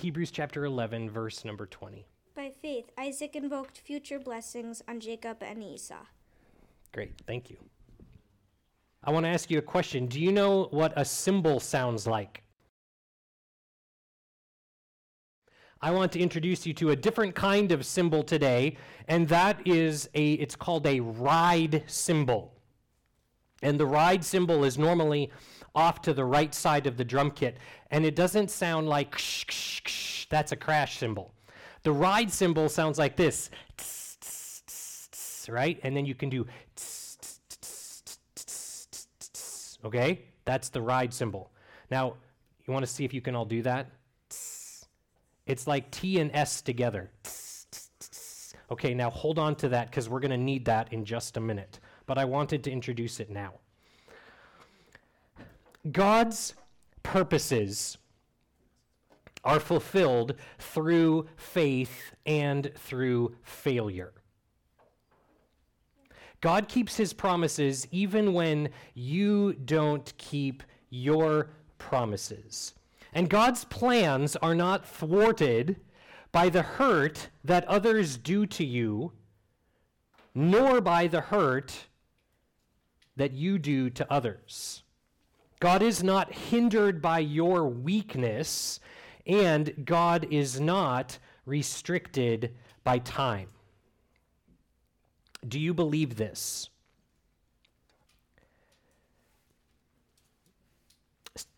Hebrews chapter 11, verse number 20. By faith, Isaac invoked future blessings on Jacob and Esau. Great, thank you. I want to ask you a question. Do you know what a cymbal sounds like? I want to introduce you to a different kind of cymbal today, and that is a it's called a ride cymbal. And the ride cymbal is normally off to the right side of the drum kit, and it doesn't sound like ksh, ksh, ksh, that's a crash cymbal. The ride cymbal sounds like this, tss, tss, tss, right? And then you can do okay? That's the ride cymbal. Now, you want to see if you can all do that? It's like T and S together. Okay, now hold on to that because we're going to need that in just a minute. But I wanted to introduce it now. God's purposes are fulfilled through faith and through failure. God keeps his promises even when you don't keep your promises. And God's plans are not thwarted by the hurt that others do to you, nor by the hurt that you do to others. God is not hindered by your weakness, and God is not restricted by time. Do you believe this?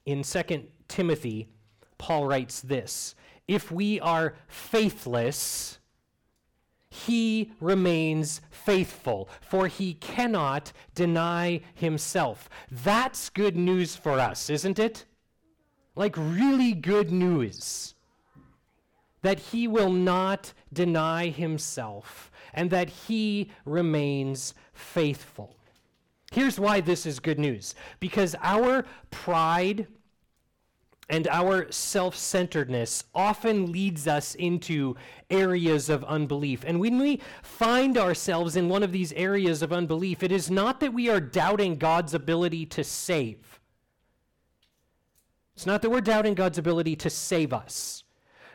In 2 Timothy, Paul writes this If we are faithless, he remains faithful, for he cannot deny himself. That's good news for us, isn't it? Like, really good news. That he will not deny himself and that he remains faithful. Here's why this is good news because our pride and our self centeredness often leads us into areas of unbelief. And when we find ourselves in one of these areas of unbelief, it is not that we are doubting God's ability to save. It's not that we're doubting God's ability to save us.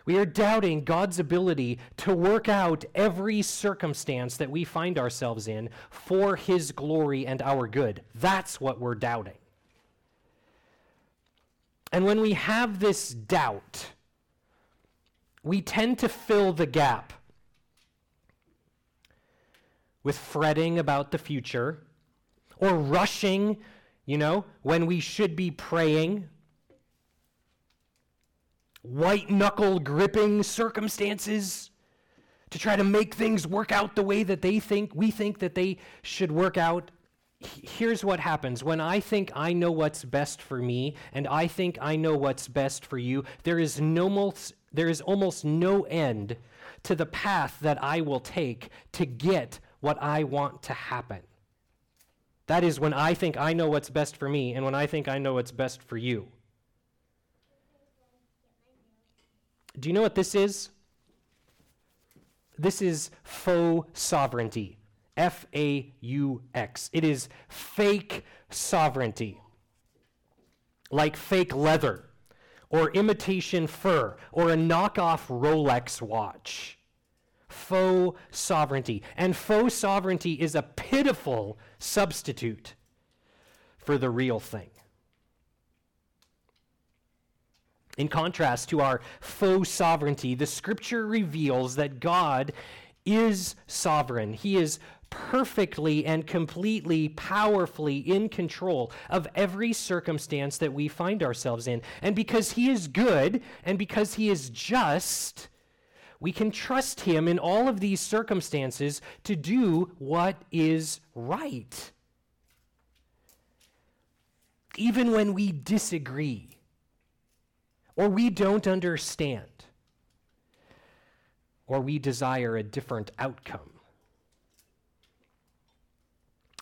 We are doubting God's ability to work out every circumstance that we find ourselves in for His glory and our good. That's what we're doubting. And when we have this doubt, we tend to fill the gap with fretting about the future or rushing, you know, when we should be praying. White knuckle gripping circumstances to try to make things work out the way that they think we think that they should work out here's what happens when I think I know what's best for me and I think I know what's best for you, there is no most, there is almost no end to the path that I will take to get what I want to happen. That is when I think I know what's best for me and when I think I know what's best for you. Do you know what this is? This is faux sovereignty. F A U X. It is fake sovereignty, like fake leather, or imitation fur, or a knockoff Rolex watch. Faux sovereignty. And faux sovereignty is a pitiful substitute for the real thing. In contrast to our faux sovereignty, the scripture reveals that God is sovereign. He is perfectly and completely, powerfully in control of every circumstance that we find ourselves in. And because He is good and because He is just, we can trust Him in all of these circumstances to do what is right. Even when we disagree or we don't understand or we desire a different outcome.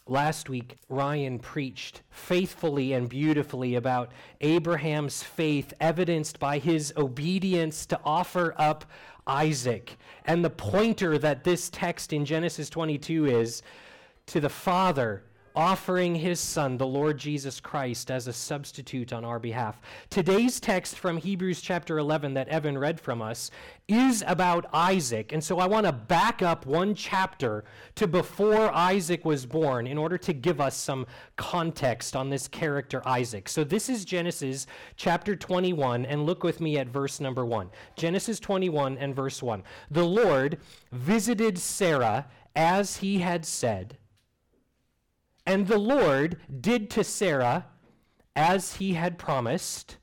Last week, Ryan preached faithfully and beautifully about Abraham's faith, evidenced by his obedience to offer up Isaac. And the pointer that this text in Genesis 22 is to the father offering his son, the Lord Jesus Christ, as a substitute on our behalf. Today's text from Hebrews chapter 11 that Evan read from us is about Isaac. And so I want to back up one chapter to before Isaac was born in order to give us some context on this character, Isaac. So this is Genesis chapter 21, and look with me at verse number 1. Genesis 21 and verse 1. The Lord visited Sarah as he had said and the Lord did to Sarah as he had promised.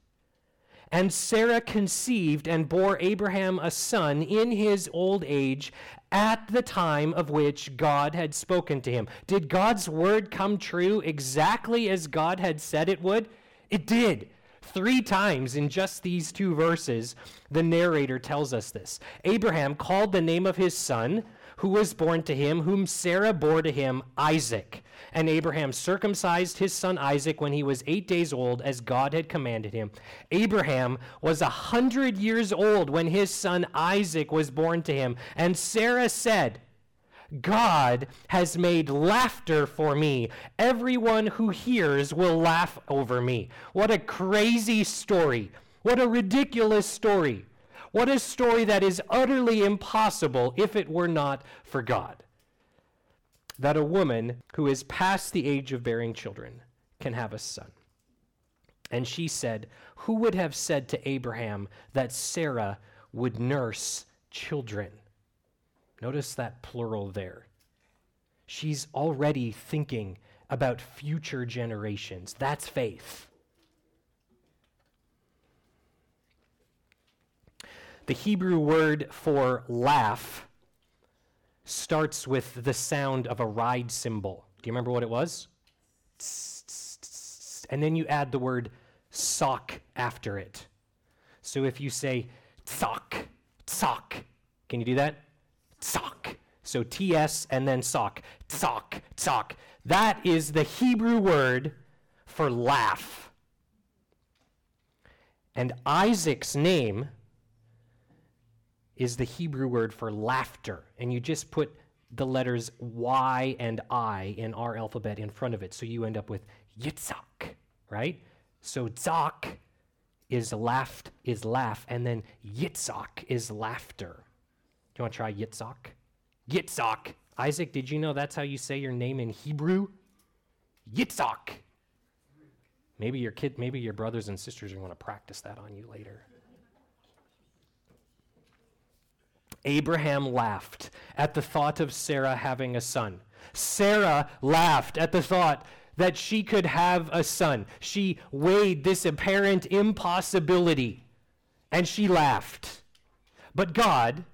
And Sarah conceived and bore Abraham a son in his old age at the time of which God had spoken to him. Did God's word come true exactly as God had said it would? It did. Three times in just these two verses, the narrator tells us this. Abraham called the name of his son, who was born to him, whom Sarah bore to him, Isaac. And Abraham circumcised his son Isaac when he was eight days old, as God had commanded him. Abraham was a hundred years old when his son Isaac was born to him. And Sarah said, God has made laughter for me. Everyone who hears will laugh over me. What a crazy story. What a ridiculous story. What a story that is utterly impossible if it were not for God that a woman who is past the age of bearing children can have a son. And she said, Who would have said to Abraham that Sarah would nurse children? Notice that plural there. She's already thinking about future generations. That's faith. The Hebrew word for laugh starts with the sound of a ride cymbal. Do you remember what it was? And then you add the word sock after it. So if you say sock, sock, can you do that? Sock. So TS and then sock, sock, sock. That is the Hebrew word for laugh. And Isaac's name is the Hebrew word for laughter. And you just put the letters Y and I in our alphabet in front of it. So you end up with Yitzhak, right? So Tzak is laughed, is laugh, and then Yitzhak is laughter. Do you want to try Yitzhak? Yitzhak. Isaac, did you know that's how you say your name in Hebrew? Yitzhak. Maybe your kid, maybe your brothers and sisters are going to practice that on you later. Abraham laughed at the thought of Sarah having a son. Sarah laughed at the thought that she could have a son. She weighed this apparent impossibility and she laughed. But God,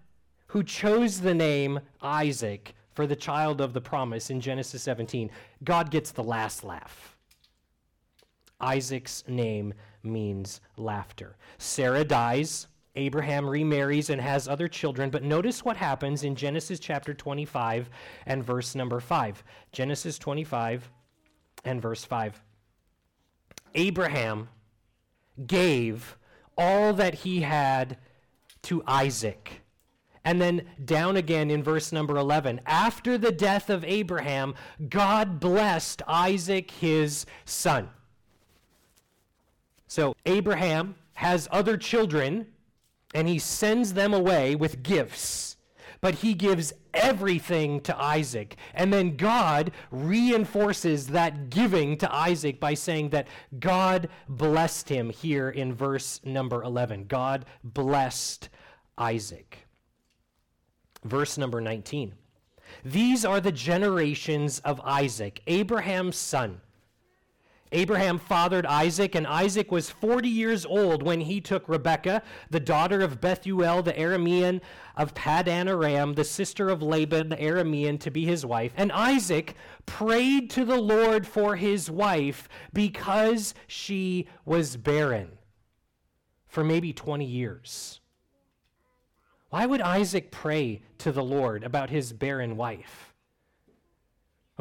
who chose the name Isaac for the child of the promise in Genesis 17, God gets the last laugh. Isaac's name means laughter. Sarah dies. Abraham remarries and has other children, but notice what happens in Genesis chapter 25 and verse number 5. Genesis 25 and verse 5. Abraham gave all that he had to Isaac. And then down again in verse number 11. After the death of Abraham, God blessed Isaac, his son. So Abraham has other children and he sends them away with gifts. But he gives everything to Isaac. And then God reinforces that giving to Isaac by saying that God blessed him here in verse number 11. God blessed Isaac. Verse number 19. These are the generations of Isaac, Abraham's son. Abraham fathered Isaac, and Isaac was 40 years old when he took Rebekah, the daughter of Bethuel the Aramean of Paddan Aram, the sister of Laban the Aramean, to be his wife. And Isaac prayed to the Lord for his wife because she was barren for maybe 20 years. Why would Isaac pray to the Lord about his barren wife?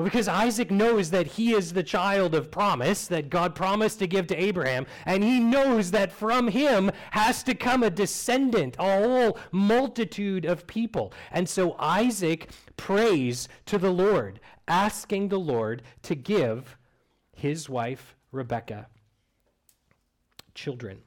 Because Isaac knows that he is the child of promise that God promised to give to Abraham, and he knows that from him has to come a descendant, a whole multitude of people. And so Isaac prays to the Lord, asking the Lord to give his wife, Rebekah, children.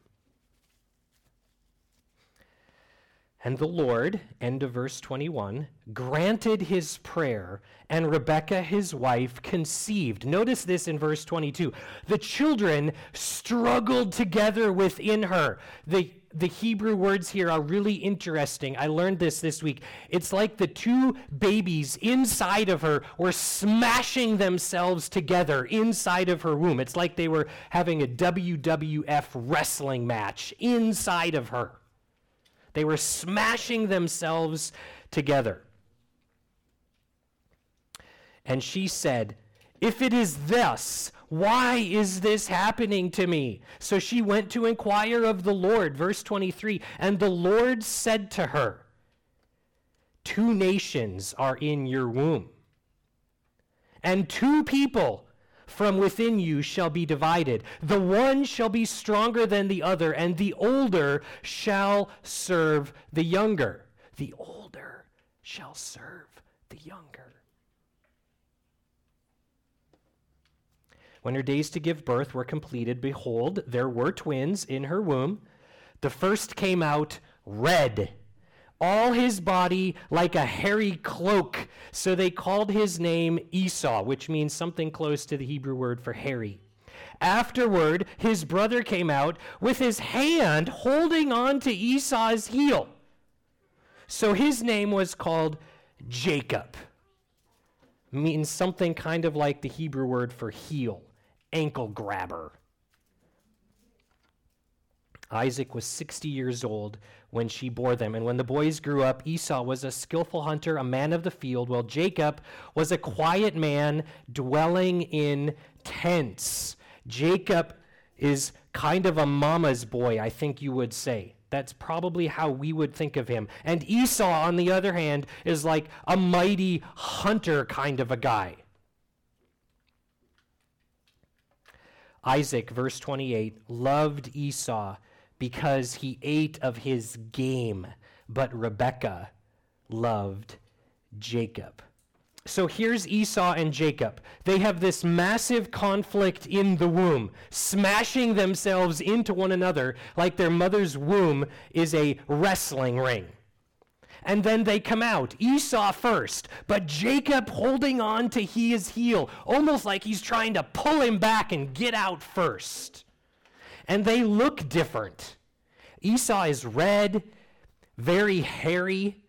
And the Lord, end of verse 21, granted his prayer, and Rebekah, his wife, conceived. Notice this in verse 22. The children struggled together within her. The, the Hebrew words here are really interesting. I learned this this week. It's like the two babies inside of her were smashing themselves together inside of her womb. It's like they were having a WWF wrestling match inside of her. They were smashing themselves together. And she said, If it is thus, why is this happening to me? So she went to inquire of the Lord. Verse 23 And the Lord said to her, Two nations are in your womb, and two people from within you shall be divided. The one shall be stronger than the other, and the older shall serve the younger. The older shall serve the younger. When her days to give birth were completed, behold, there were twins in her womb. The first came out red all his body like a hairy cloak. So they called his name Esau, which means something close to the Hebrew word for hairy. Afterward, his brother came out with his hand holding on to Esau's heel. So his name was called Jacob. Means something kind of like the Hebrew word for heel, ankle grabber. Isaac was 60 years old when she bore them. And when the boys grew up, Esau was a skillful hunter, a man of the field, while Jacob was a quiet man dwelling in tents. Jacob is kind of a mama's boy, I think you would say. That's probably how we would think of him. And Esau, on the other hand, is like a mighty hunter kind of a guy. Isaac, verse 28, loved Esau because he ate of his game, but Rebekah loved Jacob. So here's Esau and Jacob. They have this massive conflict in the womb, smashing themselves into one another like their mother's womb is a wrestling ring. And then they come out, Esau first, but Jacob holding on to his heel, almost like he's trying to pull him back and get out first and they look different. Esau is red, very hairy.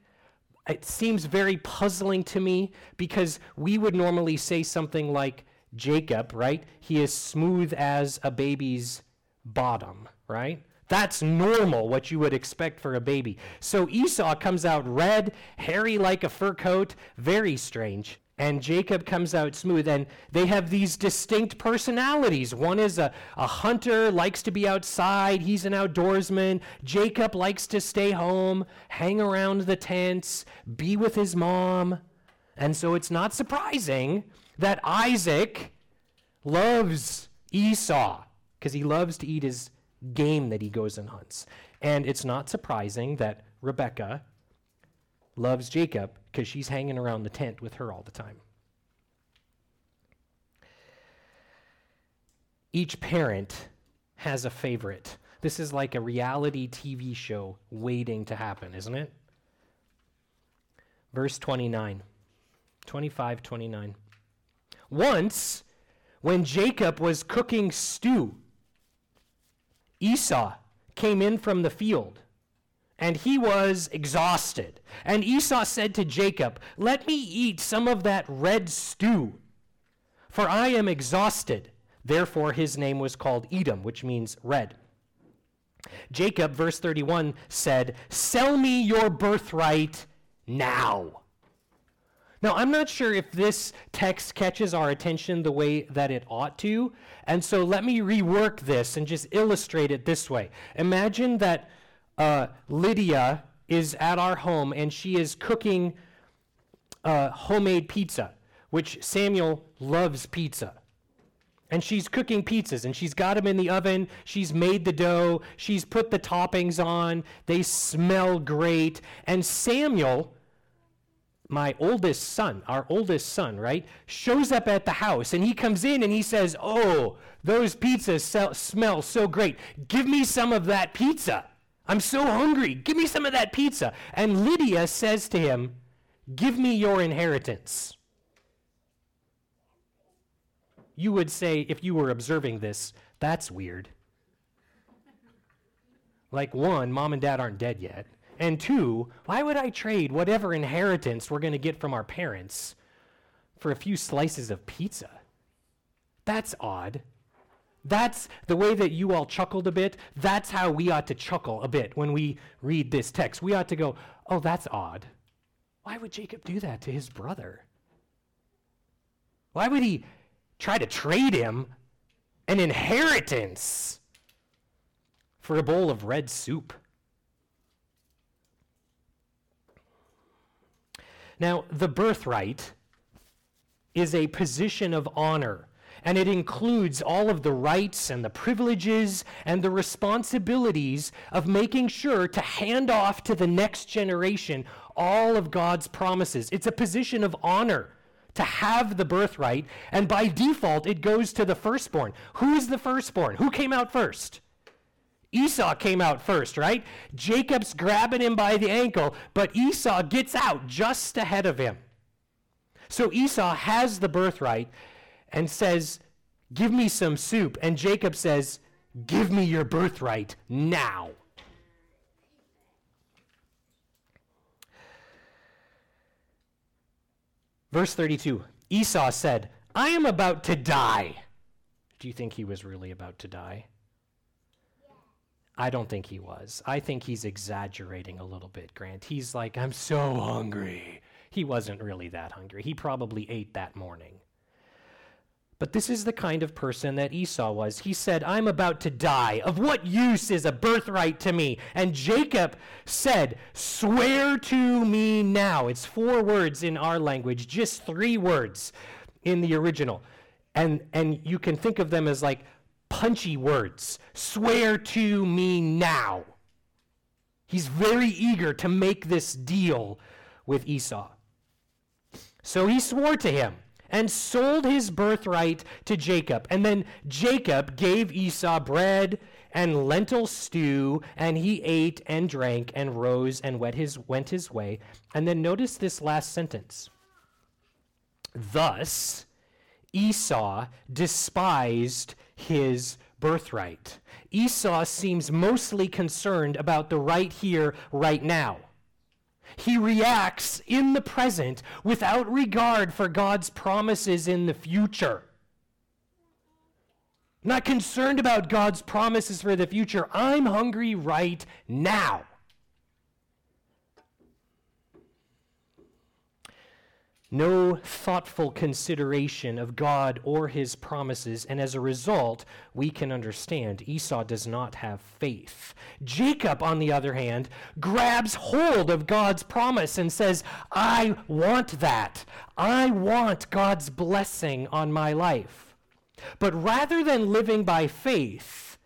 It seems very puzzling to me because we would normally say something like Jacob, right? He is smooth as a baby's bottom, right? That's normal, what you would expect for a baby. So Esau comes out red, hairy like a fur coat, very strange and Jacob comes out smooth. And they have these distinct personalities. One is a, a hunter, likes to be outside, he's an outdoorsman. Jacob likes to stay home, hang around the tents, be with his mom. And so it's not surprising that Isaac loves Esau because he loves to eat his game that he goes and hunts. And it's not surprising that Rebecca loves Jacob because she's hanging around the tent with her all the time. Each parent has a favorite. This is like a reality TV show waiting to happen, isn't it? Verse 29, 25, 29. Once, when Jacob was cooking stew, Esau came in from the field and he was exhausted. And Esau said to Jacob, Let me eat some of that red stew, for I am exhausted. Therefore, his name was called Edom, which means red. Jacob, verse 31, said, Sell me your birthright now. Now, I'm not sure if this text catches our attention the way that it ought to, and so let me rework this and just illustrate it this way. Imagine that uh, Lydia is at our home and she is cooking uh, homemade pizza, which Samuel loves pizza. And she's cooking pizzas and she's got them in the oven. She's made the dough. She's put the toppings on. They smell great. And Samuel my oldest son, our oldest son, right, shows up at the house and he comes in and he says, Oh, those pizzas sell, smell so great. Give me some of that pizza. I'm so hungry. Give me some of that pizza. And Lydia says to him, Give me your inheritance. You would say, if you were observing this, that's weird. Like, one, mom and dad aren't dead yet. And two, why would I trade whatever inheritance we're going to get from our parents for a few slices of pizza? That's odd. That's the way that you all chuckled a bit. That's how we ought to chuckle a bit when we read this text. We ought to go, oh, that's odd. Why would Jacob do that to his brother? Why would he try to trade him an inheritance for a bowl of red soup? Now, the birthright is a position of honor, and it includes all of the rights and the privileges and the responsibilities of making sure to hand off to the next generation all of God's promises. It's a position of honor to have the birthright, and by default, it goes to the firstborn. Who is the firstborn? Who came out first? Esau came out first, right? Jacob's grabbing him by the ankle, but Esau gets out just ahead of him. So Esau has the birthright and says, Give me some soup. And Jacob says, Give me your birthright now. Verse 32 Esau said, I am about to die. Do you think he was really about to die? I don't think he was. I think he's exaggerating a little bit, Grant. He's like, I'm so hungry. He wasn't really that hungry. He probably ate that morning. But this is the kind of person that Esau was. He said, I'm about to die. Of what use is a birthright to me? And Jacob said, Swear to me now. It's four words in our language, just three words in the original. And, and you can think of them as like punchy words. Swear to me now. He's very eager to make this deal with Esau. So he swore to him and sold his birthright to Jacob. And then Jacob gave Esau bread and lentil stew, and he ate and drank and rose and went his, went his way. And then notice this last sentence. Thus, Esau despised his birthright. Esau seems mostly concerned about the right here, right now. He reacts in the present without regard for God's promises in the future. not concerned about God's promises for the future. I'm hungry right now. No thoughtful consideration of God or his promises, and as a result, we can understand Esau does not have faith. Jacob, on the other hand, grabs hold of God's promise and says, I want that. I want God's blessing on my life. But rather than living by faith,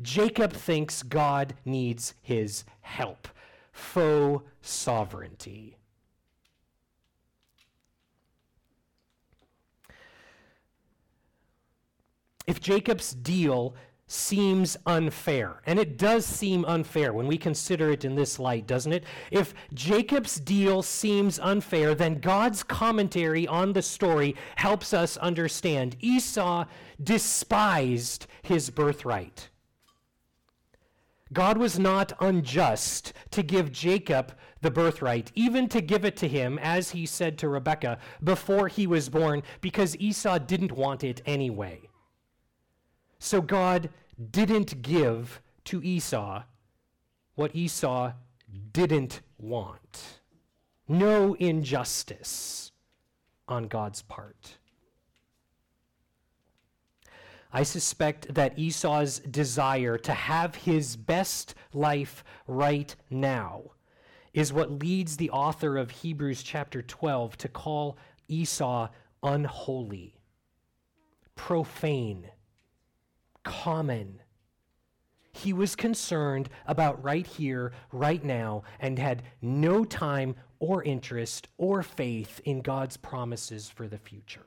Jacob thinks God needs his help. Faux sovereignty. If Jacob's deal seems unfair, and it does seem unfair when we consider it in this light, doesn't it? If Jacob's deal seems unfair, then God's commentary on the story helps us understand Esau despised his birthright. God was not unjust to give Jacob the birthright, even to give it to him, as he said to Rebekah, before he was born, because Esau didn't want it anyway. So God didn't give to Esau what Esau didn't want. No injustice on God's part. I suspect that Esau's desire to have his best life right now is what leads the author of Hebrews chapter 12 to call Esau unholy, profane, common. He was concerned about right here, right now, and had no time or interest or faith in God's promises for the future.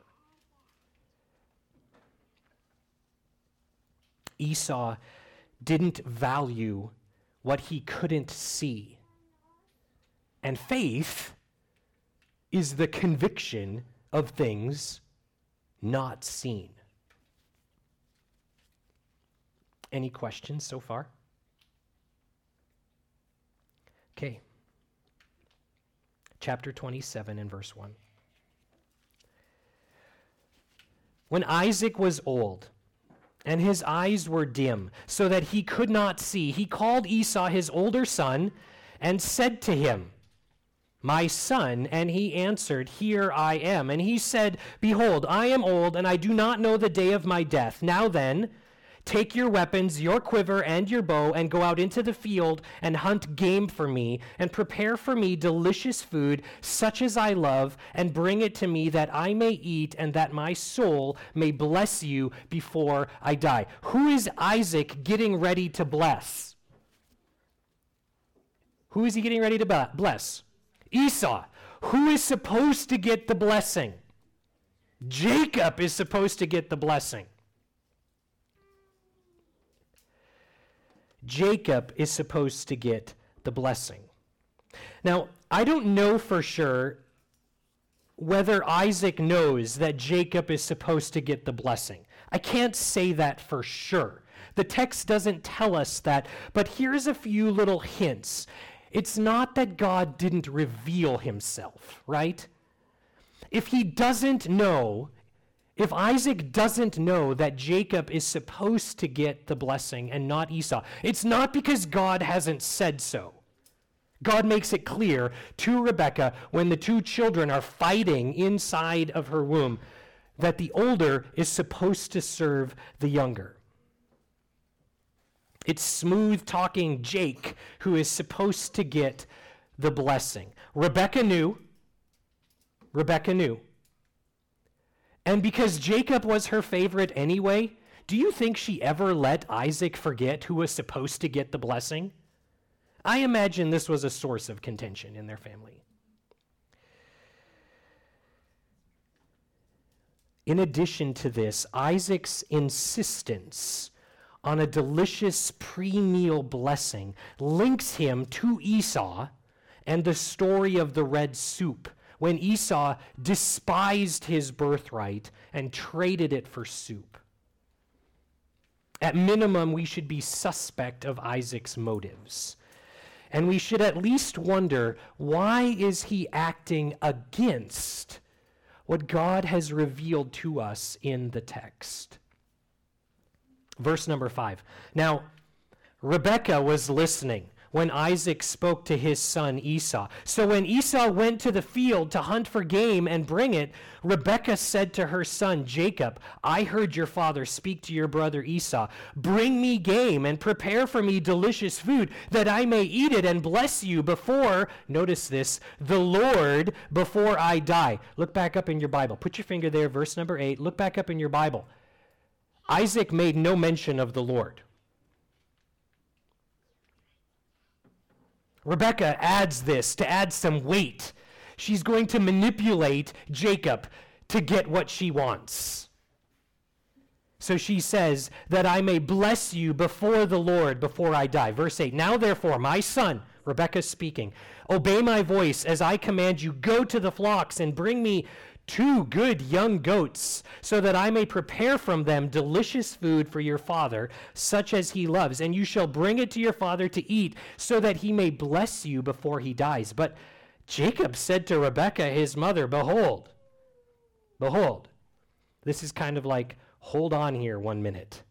Esau didn't value what he couldn't see. And faith is the conviction of things not seen. Any questions so far? Okay. Chapter 27 and verse 1. When Isaac was old, and his eyes were dim, so that he could not see, he called Esau his older son and said to him, My son. And he answered, Here I am. And he said, Behold, I am old, and I do not know the day of my death. Now then, Take your weapons, your quiver, and your bow, and go out into the field and hunt game for me, and prepare for me delicious food, such as I love, and bring it to me that I may eat, and that my soul may bless you before I die. Who is Isaac getting ready to bless? Who is he getting ready to bless? Esau. Who is supposed to get the blessing? Jacob is supposed to get the blessing. Jacob is supposed to get the blessing. Now, I don't know for sure whether Isaac knows that Jacob is supposed to get the blessing. I can't say that for sure. The text doesn't tell us that, but here's a few little hints. It's not that God didn't reveal himself, right? If he doesn't know, if Isaac doesn't know that Jacob is supposed to get the blessing and not Esau, it's not because God hasn't said so. God makes it clear to Rebekah when the two children are fighting inside of her womb that the older is supposed to serve the younger. It's smooth talking Jake who is supposed to get the blessing. Rebecca knew. Rebecca knew and because Jacob was her favorite anyway, do you think she ever let Isaac forget who was supposed to get the blessing? I imagine this was a source of contention in their family. In addition to this, Isaac's insistence on a delicious pre meal blessing links him to Esau and the story of the red soup when Esau despised his birthright and traded it for soup. At minimum, we should be suspect of Isaac's motives. And we should at least wonder why is he acting against what God has revealed to us in the text? Verse number 5. Now, Rebekah was listening when Isaac spoke to his son Esau. So when Esau went to the field to hunt for game and bring it, Rebekah said to her son Jacob, I heard your father speak to your brother Esau. Bring me game and prepare for me delicious food that I may eat it and bless you before, notice this, the Lord before I die. Look back up in your Bible. Put your finger there, verse number 8. Look back up in your Bible. Isaac made no mention of the Lord. Rebecca adds this to add some weight. She's going to manipulate Jacob to get what she wants. So she says, That I may bless you before the Lord before I die. Verse 8 Now therefore, my son, Rebecca speaking, obey my voice as I command you. Go to the flocks and bring me two good young goats, so that I may prepare from them delicious food for your father, such as he loves. And you shall bring it to your father to eat, so that he may bless you before he dies. But Jacob said to Rebekah, his mother, Behold, behold. This is kind of like, hold on here one minute.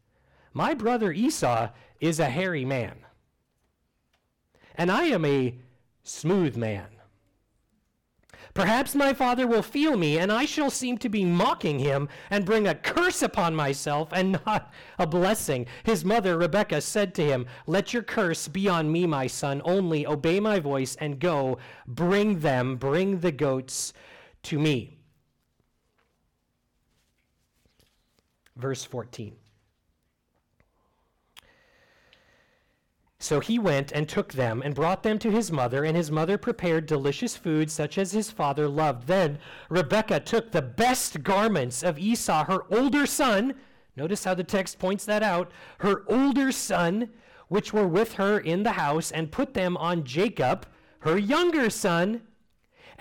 My brother Esau is a hairy man, and I am a smooth man. Perhaps my father will feel me, and I shall seem to be mocking him and bring a curse upon myself and not a blessing. His mother, Rebekah, said to him, Let your curse be on me, my son, only obey my voice and go, bring them, bring the goats to me. Verse 14. So he went and took them and brought them to his mother, and his mother prepared delicious food such as his father loved. Then Rebekah took the best garments of Esau, her older son. Notice how the text points that out. Her older son, which were with her in the house, and put them on Jacob, her younger son.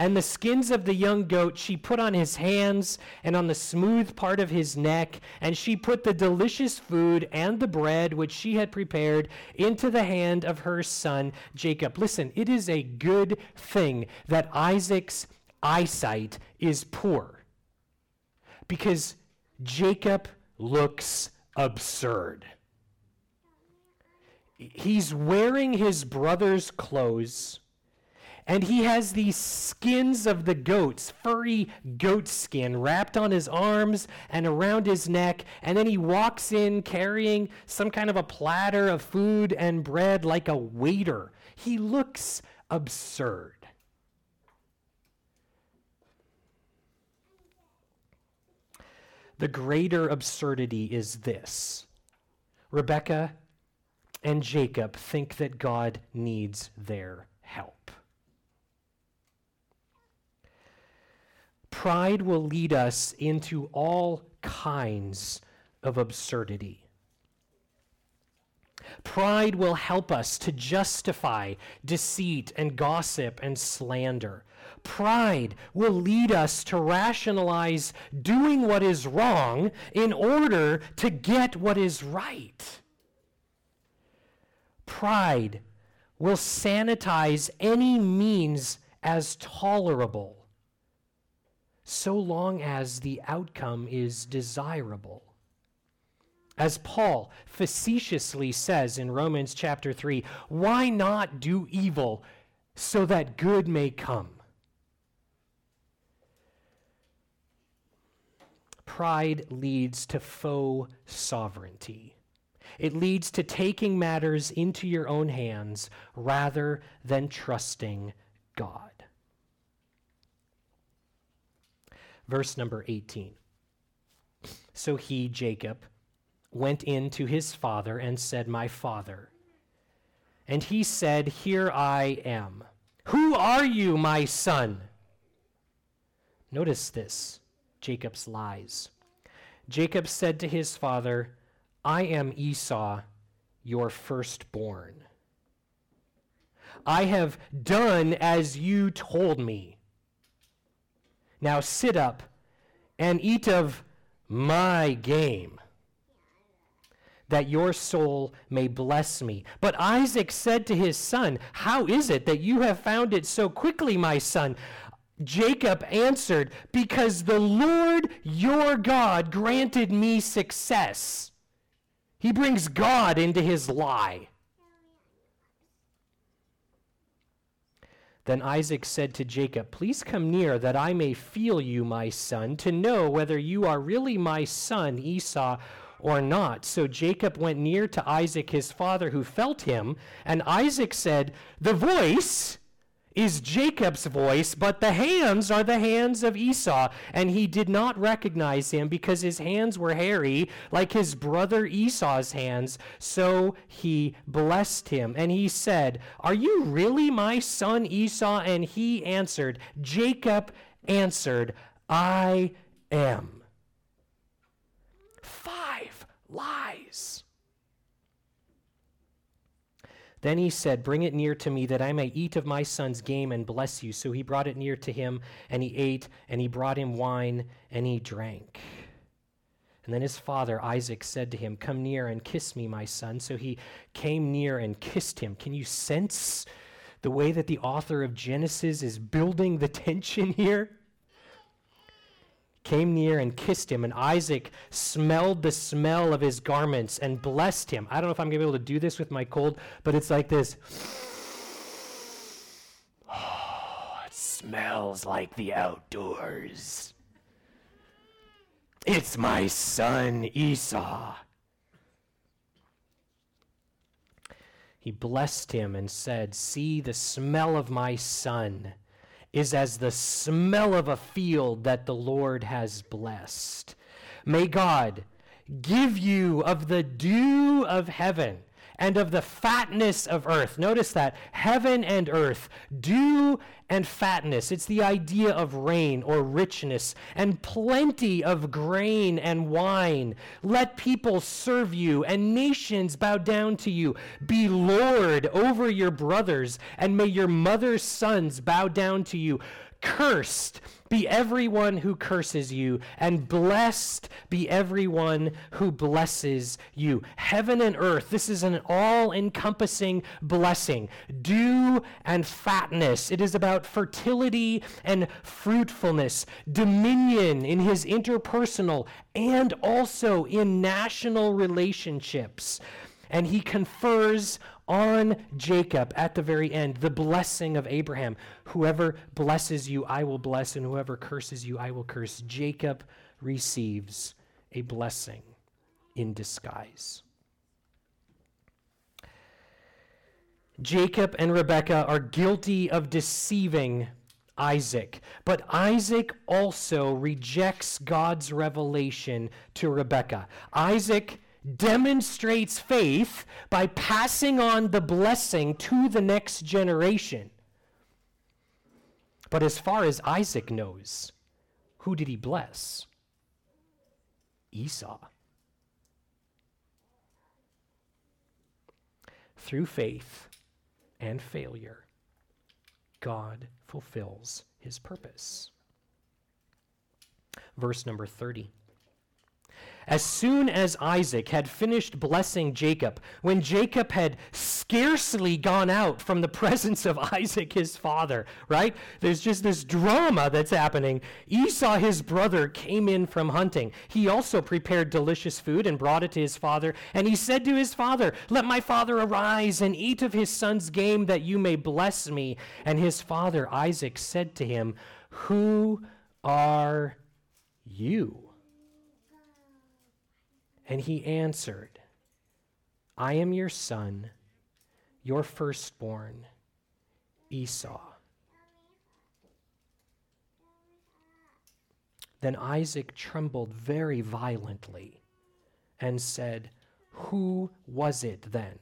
And the skins of the young goat she put on his hands and on the smooth part of his neck, and she put the delicious food and the bread which she had prepared into the hand of her son Jacob. Listen, it is a good thing that Isaac's eyesight is poor because Jacob looks absurd. He's wearing his brother's clothes and he has these skins of the goats, furry goat skin, wrapped on his arms and around his neck. And then he walks in carrying some kind of a platter of food and bread like a waiter. He looks absurd. The greater absurdity is this Rebecca and Jacob think that God needs their help. Pride will lead us into all kinds of absurdity. Pride will help us to justify deceit and gossip and slander. Pride will lead us to rationalize doing what is wrong in order to get what is right. Pride will sanitize any means as tolerable so long as the outcome is desirable. As Paul facetiously says in Romans chapter 3, why not do evil so that good may come? Pride leads to faux sovereignty. It leads to taking matters into your own hands rather than trusting God. Verse number 18. So he, Jacob, went in to his father and said, My father. And he said, Here I am. Who are you, my son? Notice this Jacob's lies. Jacob said to his father, I am Esau, your firstborn. I have done as you told me. Now sit up and eat of my game, that your soul may bless me. But Isaac said to his son, How is it that you have found it so quickly, my son? Jacob answered, Because the Lord your God granted me success. He brings God into his lie. Then Isaac said to Jacob, Please come near, that I may feel you, my son, to know whether you are really my son Esau or not. So Jacob went near to Isaac his father, who felt him, and Isaac said, The voice is Jacob's voice, but the hands are the hands of Esau. And he did not recognize him because his hands were hairy, like his brother Esau's hands. So he blessed him. And he said, Are you really my son Esau? And he answered, Jacob answered, I am. Five lies. Then he said, Bring it near to me that I may eat of my son's game and bless you. So he brought it near to him, and he ate, and he brought him wine, and he drank. And then his father, Isaac, said to him, Come near and kiss me, my son. So he came near and kissed him. Can you sense the way that the author of Genesis is building the tension here? Came near and kissed him, and Isaac smelled the smell of his garments and blessed him. I don't know if I'm going to be able to do this with my cold, but it's like this. Oh, it smells like the outdoors. It's my son Esau. He blessed him and said, See the smell of my son is as the smell of a field that the Lord has blessed. May God give you of the dew of heaven and of the fatness of earth. Notice that heaven and earth, dew and fatness. It's the idea of rain or richness and plenty of grain and wine. Let people serve you and nations bow down to you. Be Lord over your brothers, and may your mother's sons bow down to you. Cursed be everyone who curses you, and blessed be everyone who blesses you. Heaven and earth, this is an all encompassing blessing. Dew and fatness. It is about fertility and fruitfulness, dominion in his interpersonal and also in national relationships. And he confers on Jacob at the very end, the blessing of Abraham. Whoever blesses you, I will bless, and whoever curses you, I will curse. Jacob receives a blessing in disguise. Jacob and Rebekah are guilty of deceiving Isaac, but Isaac also rejects God's revelation to Rebekah. Isaac demonstrates faith by passing on the blessing to the next generation. But as far as Isaac knows, who did he bless? Esau. Through faith and failure, God fulfills his purpose. Verse number 30. As soon as Isaac had finished blessing Jacob, when Jacob had scarcely gone out from the presence of Isaac, his father, right? There's just this drama that's happening. Esau, his brother, came in from hunting. He also prepared delicious food and brought it to his father. And he said to his father, Let my father arise and eat of his son's game that you may bless me. And his father, Isaac, said to him, Who are you? And he answered, I am your son, your firstborn, Esau. Then Isaac trembled very violently and said, Who was it then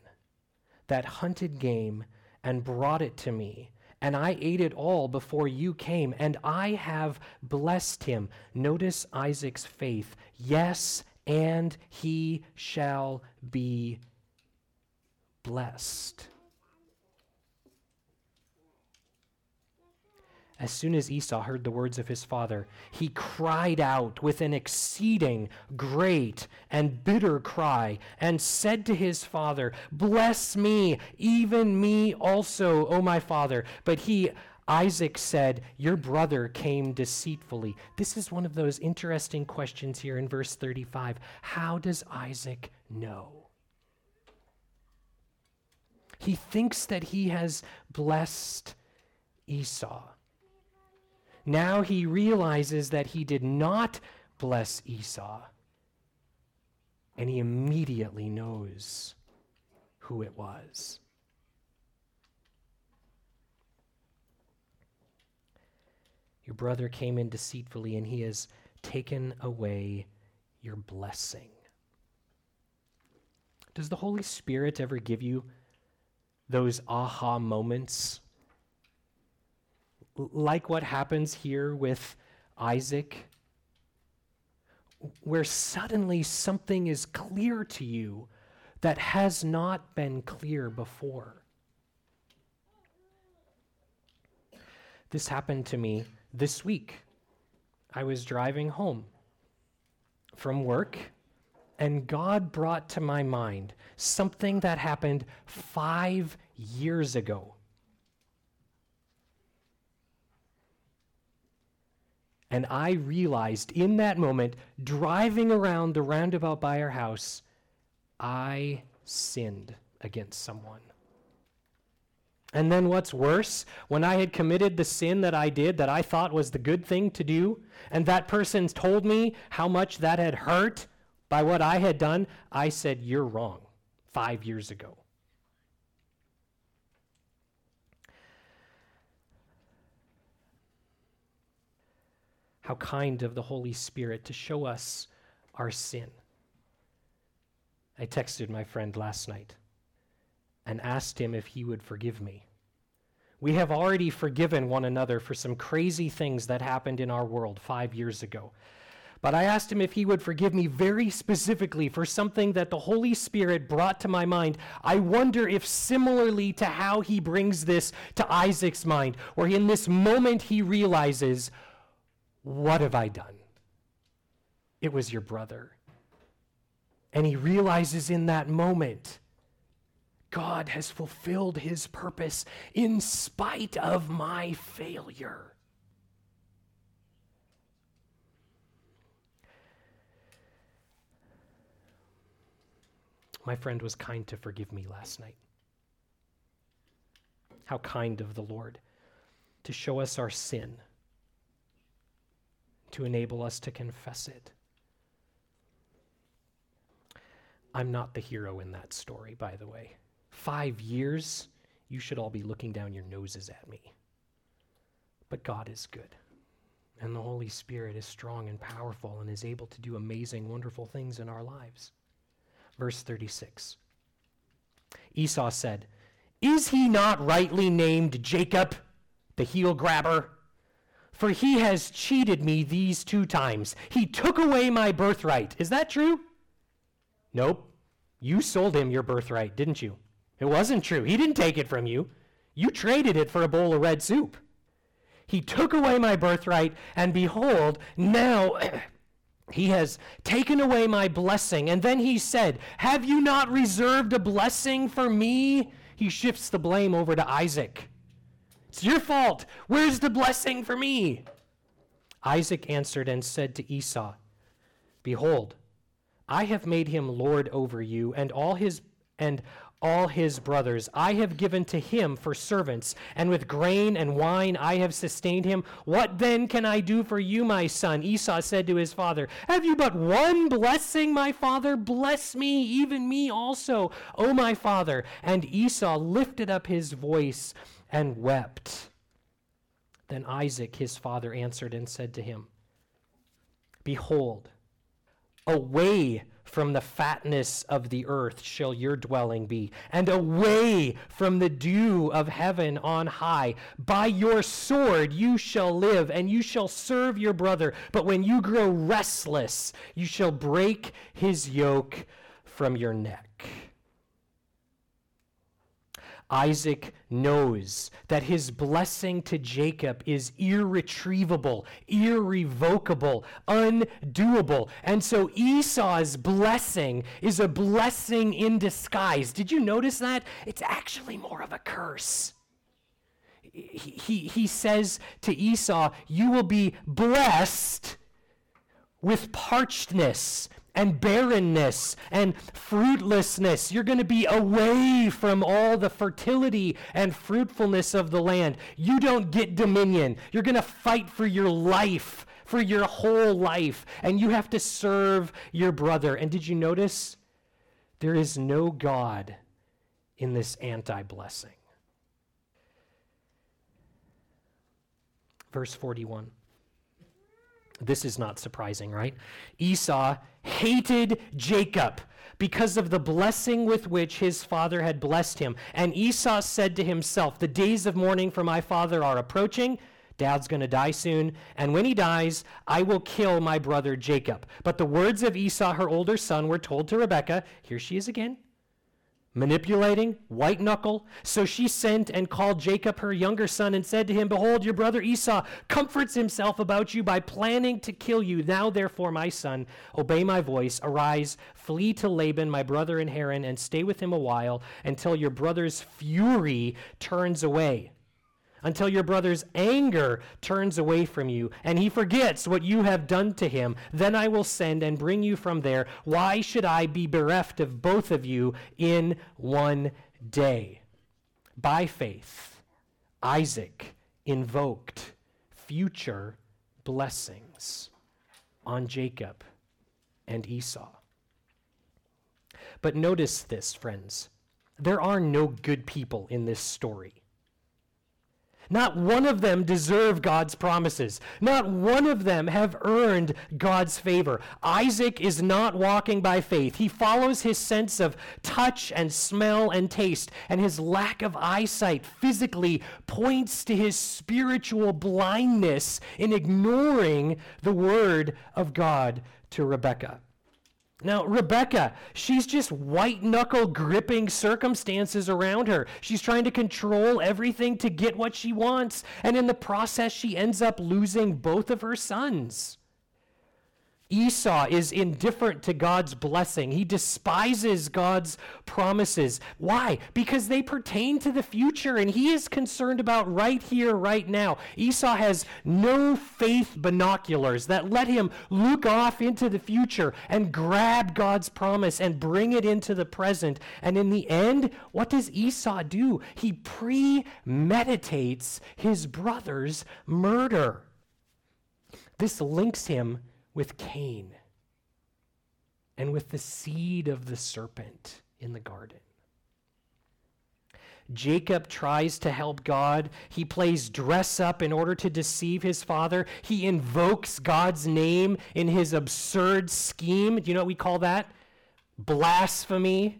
that hunted game and brought it to me? And I ate it all before you came, and I have blessed him. Notice Isaac's faith. Yes, and he shall be blessed. As soon as Esau heard the words of his father, he cried out with an exceeding great and bitter cry, and said to his father, Bless me, even me also, O my father. But he Isaac said, Your brother came deceitfully. This is one of those interesting questions here in verse 35. How does Isaac know? He thinks that he has blessed Esau. Now he realizes that he did not bless Esau. And he immediately knows who it was. Your brother came in deceitfully, and he has taken away your blessing. Does the Holy Spirit ever give you those aha moments? Like what happens here with Isaac, where suddenly something is clear to you that has not been clear before. This happened to me this week, I was driving home from work, and God brought to my mind something that happened five years ago. And I realized in that moment, driving around the roundabout by our house, I sinned against someone. And then what's worse, when I had committed the sin that I did that I thought was the good thing to do, and that person told me how much that had hurt by what I had done, I said, You're wrong, five years ago. How kind of the Holy Spirit to show us our sin. I texted my friend last night and asked him if he would forgive me. We have already forgiven one another for some crazy things that happened in our world five years ago. But I asked him if he would forgive me very specifically for something that the Holy Spirit brought to my mind. I wonder if, similarly to how he brings this to Isaac's mind, where in this moment he realizes, What have I done? It was your brother. And he realizes in that moment, God has fulfilled his purpose in spite of my failure. My friend was kind to forgive me last night. How kind of the Lord to show us our sin, to enable us to confess it. I'm not the hero in that story, by the way. Five years, you should all be looking down your noses at me. But God is good. And the Holy Spirit is strong and powerful and is able to do amazing, wonderful things in our lives. Verse 36 Esau said, Is he not rightly named Jacob, the heel grabber? For he has cheated me these two times. He took away my birthright. Is that true? Nope. You sold him your birthright, didn't you? It wasn't true. He didn't take it from you. You traded it for a bowl of red soup. He took away my birthright, and behold, now He has taken away my blessing. And then he said, Have you not reserved a blessing for me? He shifts the blame over to Isaac. It's your fault. Where's the blessing for me? Isaac answered and said to Esau, Behold, I have made him lord over you, and all his and all his brothers. I have given to him for servants, and with grain and wine I have sustained him. What then can I do for you, my son? Esau said to his father, Have you but one blessing, my father? Bless me, even me also, O my father. And Esau lifted up his voice and wept. Then Isaac, his father, answered and said to him, Behold, away from the fatness of the earth shall your dwelling be, and away from the dew of heaven on high. By your sword you shall live, and you shall serve your brother. But when you grow restless, you shall break his yoke from your neck. Isaac knows that his blessing to Jacob is irretrievable, irrevocable, undoable. And so Esau's blessing is a blessing in disguise. Did you notice that? It's actually more of a curse. He, he, he says to Esau, You will be blessed with parchedness and barrenness and fruitlessness. You're going to be away from all the fertility and fruitfulness of the land. You don't get dominion. You're going to fight for your life, for your whole life, and you have to serve your brother. And did you notice? There is no God in this anti blessing. Verse 41. This is not surprising, right? Esau hated Jacob because of the blessing with which his father had blessed him. And Esau said to himself, The days of mourning for my father are approaching. Dad's going to die soon. And when he dies, I will kill my brother Jacob. But the words of Esau, her older son, were told to Rebekah. Here she is again manipulating, white knuckle. So she sent and called Jacob, her younger son, and said to him, Behold, your brother Esau comforts himself about you by planning to kill you. Now, therefore, my son, obey my voice. Arise, flee to Laban, my brother in Haran, and stay with him a while until your brother's fury turns away until your brother's anger turns away from you and he forgets what you have done to him. Then I will send and bring you from there. Why should I be bereft of both of you in one day? By faith, Isaac invoked future blessings on Jacob and Esau. But notice this, friends. There are no good people in this story. Not one of them deserve God's promises. Not one of them have earned God's favor. Isaac is not walking by faith. He follows his sense of touch and smell and taste, and his lack of eyesight physically points to his spiritual blindness in ignoring the word of God to Rebekah. Now, Rebekah, she's just white knuckle gripping circumstances around her. She's trying to control everything to get what she wants. And in the process, she ends up losing both of her sons. Esau is indifferent to God's blessing. He despises God's promises. Why? Because they pertain to the future, and he is concerned about right here, right now. Esau has no faith binoculars that let him look off into the future and grab God's promise and bring it into the present. And in the end, what does Esau do? He premeditates his brother's murder. This links him with Cain and with the seed of the serpent in the garden. Jacob tries to help God. He plays dress up in order to deceive his father. He invokes God's name in his absurd scheme. Do you know what we call that? Blasphemy.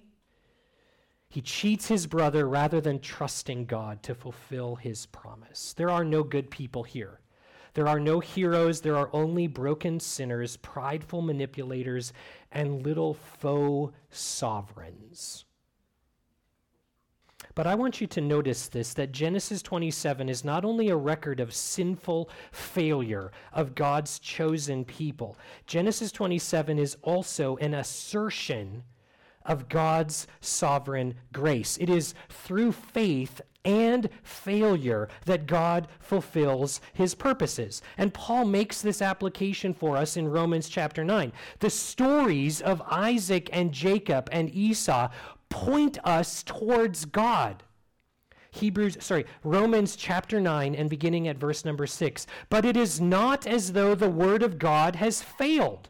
He cheats his brother rather than trusting God to fulfill his promise. There are no good people here. There are no heroes, there are only broken sinners, prideful manipulators, and little faux sovereigns. But I want you to notice this that Genesis 27 is not only a record of sinful failure of God's chosen people, Genesis 27 is also an assertion of God's sovereign grace. It is through faith and failure that God fulfills his purposes. And Paul makes this application for us in Romans chapter 9. The stories of Isaac and Jacob and Esau point us towards God. Hebrews, sorry, Romans chapter 9 and beginning at verse number 6. But it is not as though the word of God has failed.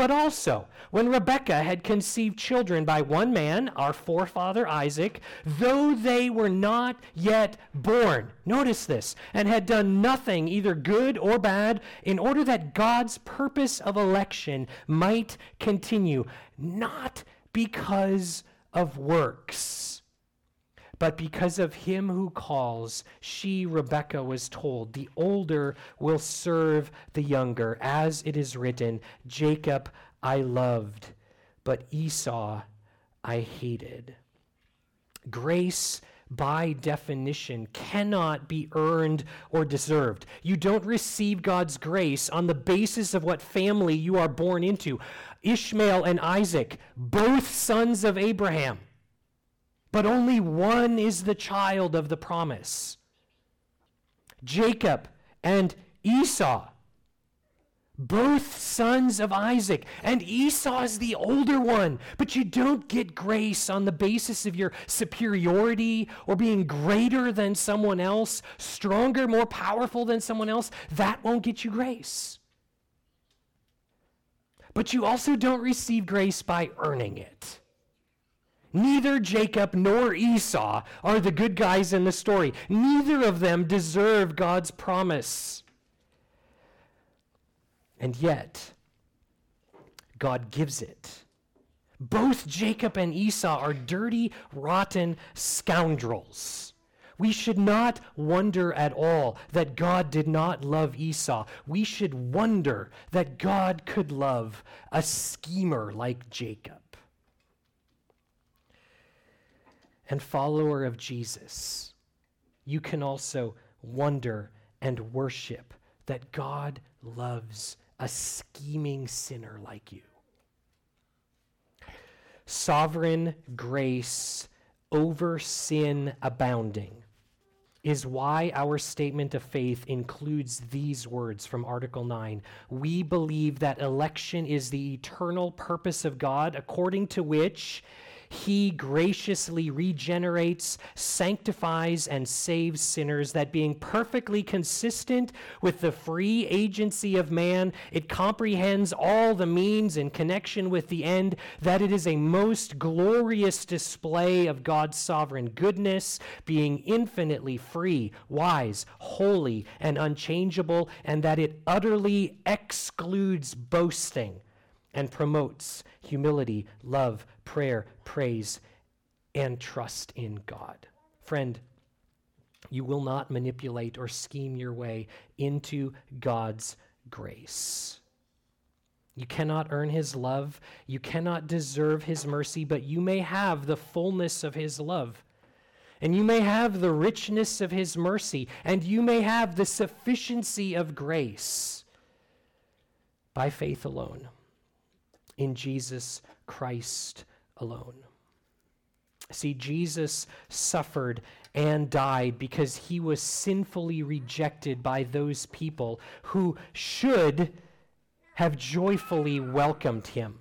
but also, when Rebekah had conceived children by one man, our forefather Isaac, though they were not yet born, notice this, and had done nothing, either good or bad, in order that God's purpose of election might continue, not because of works. But because of him who calls, she, Rebekah, was told, the older will serve the younger. As it is written, Jacob I loved, but Esau I hated. Grace, by definition, cannot be earned or deserved. You don't receive God's grace on the basis of what family you are born into. Ishmael and Isaac, both sons of Abraham, but only one is the child of the promise. Jacob and Esau, both sons of Isaac, and Esau is the older one. But you don't get grace on the basis of your superiority or being greater than someone else, stronger, more powerful than someone else. That won't get you grace. But you also don't receive grace by earning it. Neither Jacob nor Esau are the good guys in the story. Neither of them deserve God's promise. And yet, God gives it. Both Jacob and Esau are dirty, rotten scoundrels. We should not wonder at all that God did not love Esau. We should wonder that God could love a schemer like Jacob. And follower of Jesus, you can also wonder and worship that God loves a scheming sinner like you. Sovereign grace over sin abounding. is why our statement of faith includes these words from Article 9. We believe that election is the eternal purpose of God, according to which he graciously regenerates, sanctifies, and saves sinners, that being perfectly consistent with the free agency of man, it comprehends all the means in connection with the end, that it is a most glorious display of God's sovereign goodness, being infinitely free, wise, holy, and unchangeable, and that it utterly excludes boasting and promotes humility, love, prayer, praise, and trust in God. Friend, you will not manipulate or scheme your way into God's grace. You cannot earn his love. You cannot deserve his mercy, but you may have the fullness of his love. And you may have the richness of his mercy. And you may have the sufficiency of grace by faith alone in Jesus Christ alone. See, Jesus suffered and died because he was sinfully rejected by those people who should have joyfully welcomed him.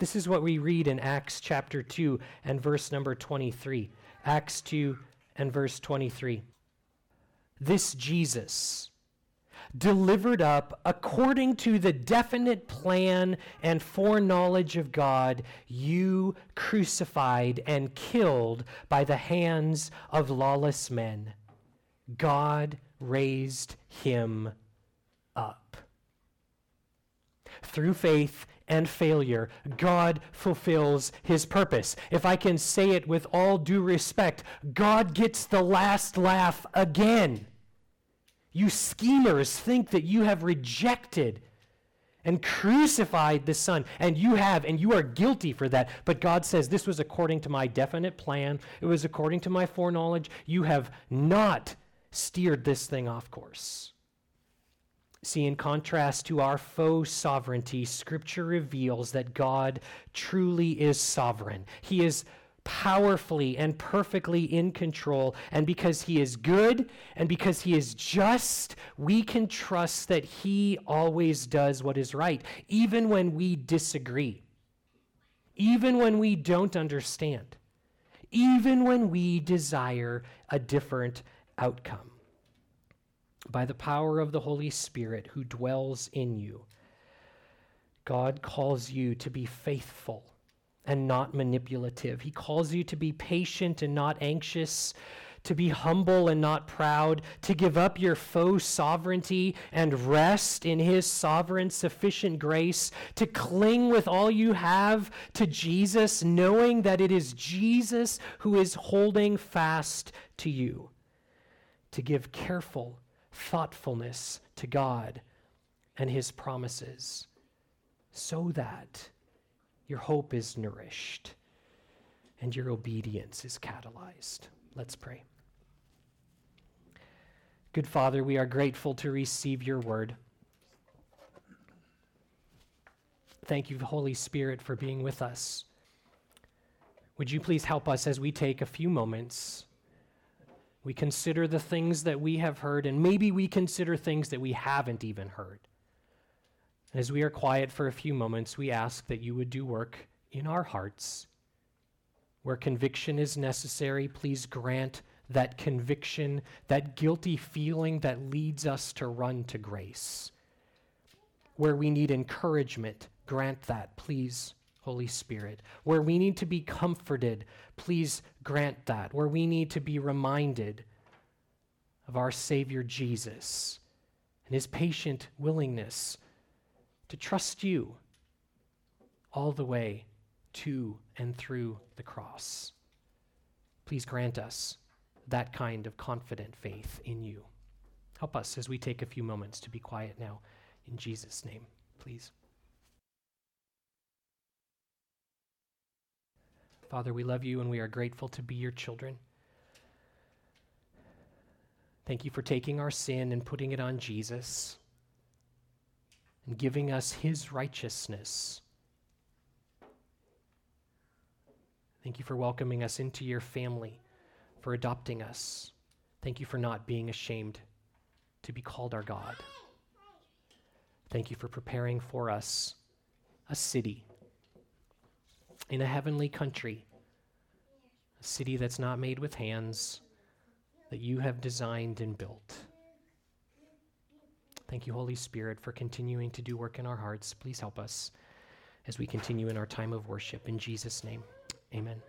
This is what we read in Acts chapter 2 and verse number 23. Acts 2 and verse 23. This Jesus, delivered up according to the definite plan and foreknowledge of God, you crucified and killed by the hands of lawless men. God raised him up. Through faith and failure, God fulfills his purpose. If I can say it with all due respect, God gets the last laugh again. You schemers think that you have rejected and crucified the Son, and you have, and you are guilty for that. But God says, This was according to my definite plan, it was according to my foreknowledge. You have not steered this thing off course. See, in contrast to our faux sovereignty, Scripture reveals that God truly is sovereign. He is powerfully and perfectly in control. And because He is good and because He is just, we can trust that He always does what is right, even when we disagree, even when we don't understand, even when we desire a different outcome. By the power of the Holy Spirit who dwells in you, God calls you to be faithful and not manipulative. He calls you to be patient and not anxious, to be humble and not proud, to give up your faux sovereignty and rest in His sovereign, sufficient grace, to cling with all you have to Jesus, knowing that it is Jesus who is holding fast to you, to give careful thoughtfulness to God and His promises, so that your hope is nourished, and your obedience is catalyzed. Let's pray. Good Father, we are grateful to receive your word. Thank you, Holy Spirit, for being with us. Would you please help us as we take a few moments? We consider the things that we have heard, and maybe we consider things that we haven't even heard. As we are quiet for a few moments, we ask that you would do work in our hearts. Where conviction is necessary, please grant that conviction, that guilty feeling that leads us to run to grace. Where we need encouragement, grant that, please, Holy Spirit. Where we need to be comforted, please grant that. Where we need to be reminded of our Savior Jesus and his patient willingness to trust you all the way to and through the cross. Please grant us that kind of confident faith in you. Help us as we take a few moments to be quiet now. In Jesus' name, please. Father, we love you and we are grateful to be your children. Thank you for taking our sin and putting it on Jesus and giving us his righteousness. Thank you for welcoming us into your family, for adopting us. Thank you for not being ashamed to be called our God. Thank you for preparing for us a city in a heavenly country, a city that's not made with hands, that you have designed and built. Thank you, Holy Spirit, for continuing to do work in our hearts. Please help us as we continue in our time of worship. In Jesus' name, amen.